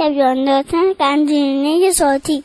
要有的，请赶紧联系收听。